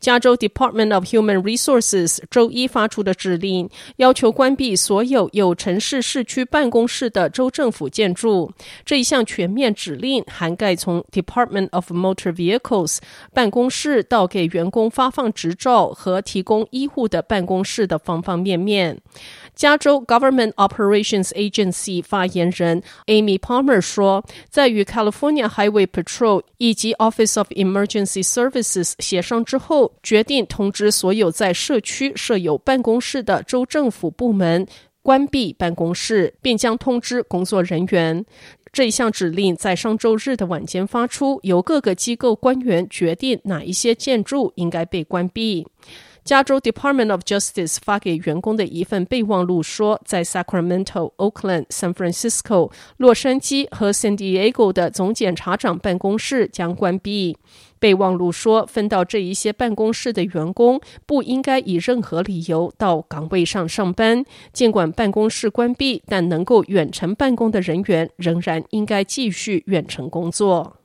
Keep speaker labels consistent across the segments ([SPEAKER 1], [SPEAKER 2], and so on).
[SPEAKER 1] 加州 Department of Human Resources 周一发出的指令，要求关闭所有有城市市区办公室的州政府建筑。这一项全面指令涵盖从 Department of Motor Vehicles 办公室到给员工发放执照和提供医护的办公室的方方面面。加州 Government Operations Agency 发言人 Amy Palmer 说，在与 California Highway Patrol 以及 Office of Emergency Services 协商之之后，决定通知所有在社区设有办公室的州政府部门关闭办公室，并将通知工作人员。这一项指令在上周日的晚间发出，由各个机构官员决定哪一些建筑应该被关闭。加州 Department of Justice 发给员工的一份备忘录说，在 Sacramento、Oakland、San Francisco、洛杉矶和 San Diego 的总检察长办公室将关闭。备忘录说，分到这一些办公室的员工不应该以任何理由到岗位上上班。尽管办公室关闭，但能够远程办公的人员仍然应该继续远程工作。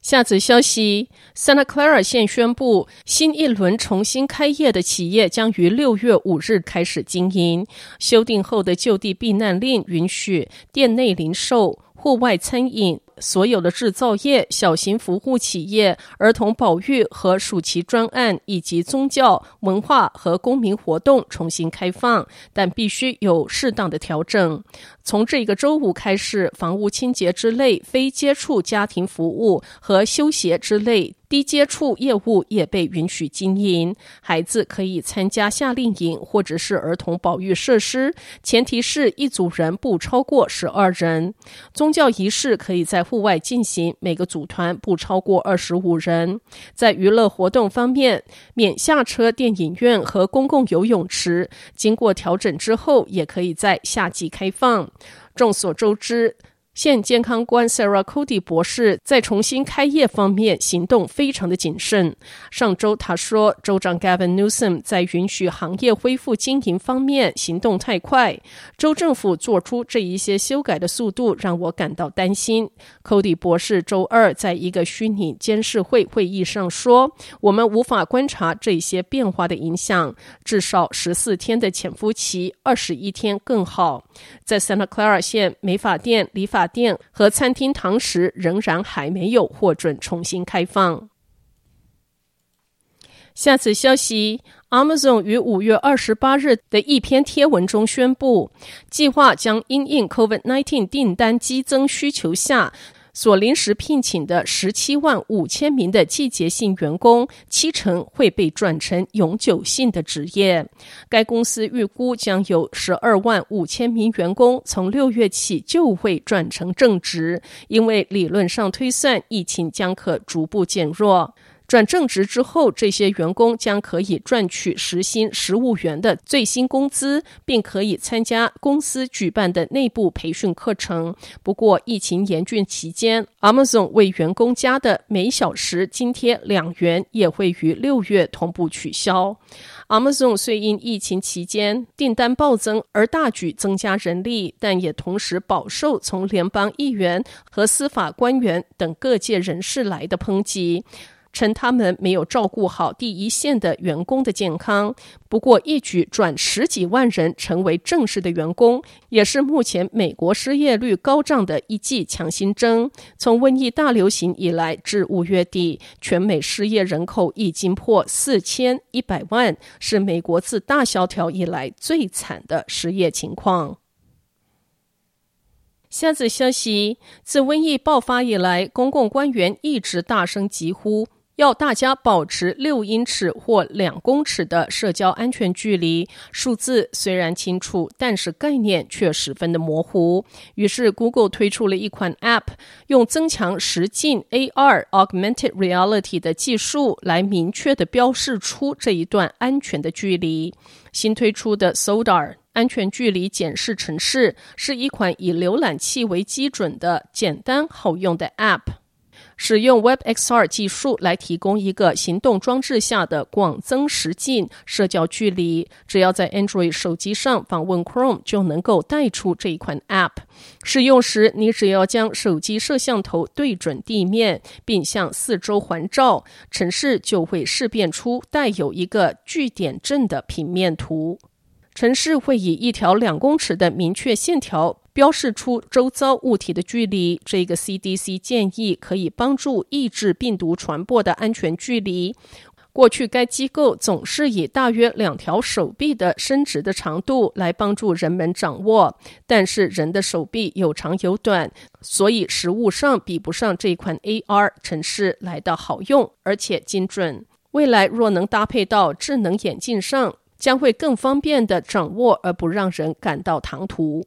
[SPEAKER 1] 下则消息，Santa Clara 县宣布，新一轮重新开业的企业将于六月五日开始经营。修订后的就地避难令允许店内零售、户外餐饮。所有的制造业、小型服务企业、儿童保育和暑期专案，以及宗教、文化和公民活动重新开放，但必须有适当的调整。从这个周五开始，房屋清洁之类非接触家庭服务和休闲之类。低接触业务也被允许经营，孩子可以参加夏令营或者是儿童保育设施，前提是一组人不超过十二人。宗教仪式可以在户外进行，每个组团不超过二十五人。在娱乐活动方面，免下车电影院和公共游泳池，经过调整之后，也可以在夏季开放。众所周知。县健康官 Sarah Cody 博士在重新开业方面行动非常的谨慎。上周他说，州长 Gavin Newsom 在允许行业恢复经营方面行动太快，州政府做出这一些修改的速度让我感到担心。Cody 博士周二在一个虚拟监事会会议上说：“我们无法观察这些变化的影响，至少十四天的潜伏期，二十一天更好。”在 Santa Clara 县美发店、理发店和餐厅堂食仍然还没有获准重新开放。下次消息，Amazon 于五月二十八日的一篇贴文中宣布，计划将因应 COVID-19 订单激增需求下。所临时聘请的十七万五千名的季节性员工，七成会被转成永久性的职业。该公司预估将有十二万五千名员工从六月起就会转成正职，因为理论上推算疫情将可逐步减弱。转正职之后，这些员工将可以赚取时薪十五元的最新工资，并可以参加公司举办的内部培训课程。不过，疫情严峻期间，Amazon 为员工加的每小时津贴两元也会于六月同步取消。Amazon 虽因疫情期间订单暴增而大举增加人力，但也同时饱受从联邦议员和司法官员等各界人士来的抨击。称他们没有照顾好第一线的员工的健康。不过，一举转十几万人成为正式的员工，也是目前美国失业率高涨的一剂强心针。从瘟疫大流行以来至五月底，全美失业人口已经破四千一百万，是美国自大萧条以来最惨的失业情况。下则消息：自瘟疫爆发以来，公共官员一直大声疾呼。要大家保持六英尺或两公尺的社交安全距离。数字虽然清楚，但是概念却十分的模糊。于是，Google 推出了一款 App，用增强实境 AR（Augmented Reality） 的技术来明确地标示出这一段安全的距离。新推出的 SODAR 安全距离检视程式是一款以浏览器为基准的简单好用的 App，使用 WebXR 技术来提供一个行动装置下的广增实境社交距离。只要在 Android 手机上访问 Chrome 就能够带出这一款 App。使用时，你只要将手机摄像头对准地面，并向四周环照，城市就会识别出带有一个据点阵的平面图。城市会以一条两公尺的明确线条标示出周遭物体的距离。这个 CDC 建议可以帮助抑制病毒传播的安全距离。过去该机构总是以大约两条手臂的伸直的长度来帮助人们掌握，但是人的手臂有长有短，所以实物上比不上这款 AR 城市来的好用，而且精准。未来若能搭配到智能眼镜上，将会更方便地掌握，而不让人感到唐突。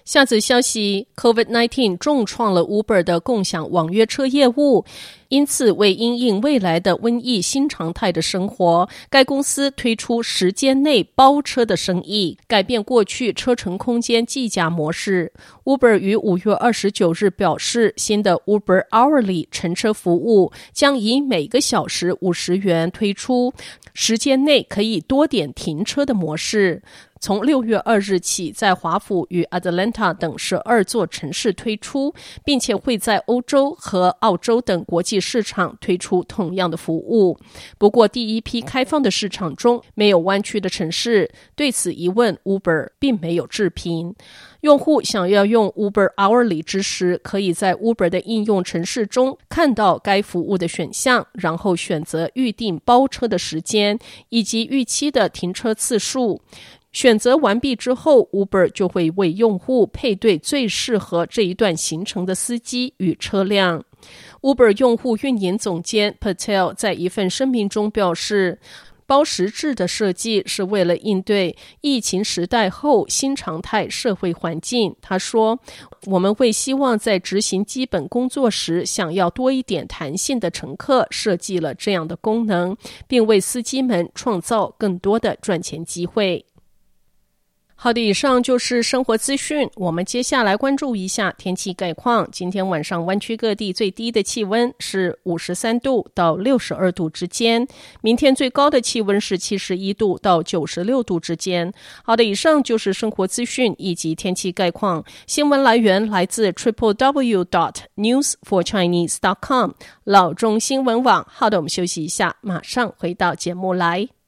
[SPEAKER 1] 下则消息：COVID-19 重创了 Uber 的共享网约车业务，因此为因应未来的瘟疫新常态的生活，该公司推出时间内包车的生意，改变过去车程空间计价模式。Uber 于五月二十九日表示，新的 Uber Hourly 乘车服务将以每个小时五十元推出，时间内可以多点停车的模式。从六月二日起，在华府与等十二座城市推出，并且会在欧洲和澳洲等国际市场推出同样的服务。不过，第一批开放的市场中没有湾区的城市。对此疑问，Uber 并没有置评。用户想要用 Uber Hourly 之时，可以在 Uber 的应用程式中看到该服务的选项，然后选择预定包车的时间以及预期的停车次数。选择完毕之后，Uber 就会为用户配对最适合这一段行程的司机与车辆。Uber 用户运营总监 Patel 在一份声明中表示，包时制的设计是为了应对疫情时代后新常态社会环境。他说：“我们会希望在执行基本工作时想要多一点弹性的乘客设计了这样的功能，并为司机们创造更多的赚钱机会。”好的，以上就是生活资讯。我们接下来关注一下天气概况。今天晚上湾区各地最低的气温是五十三度到六十二度之间，明天最高的气温是七十一度到九十六度之间。好的，以上就是生活资讯以及天气概况。新闻来源来自 triple w dot news for chinese dot com 老中新闻网。好的，我们休息一下，马上回到节目来。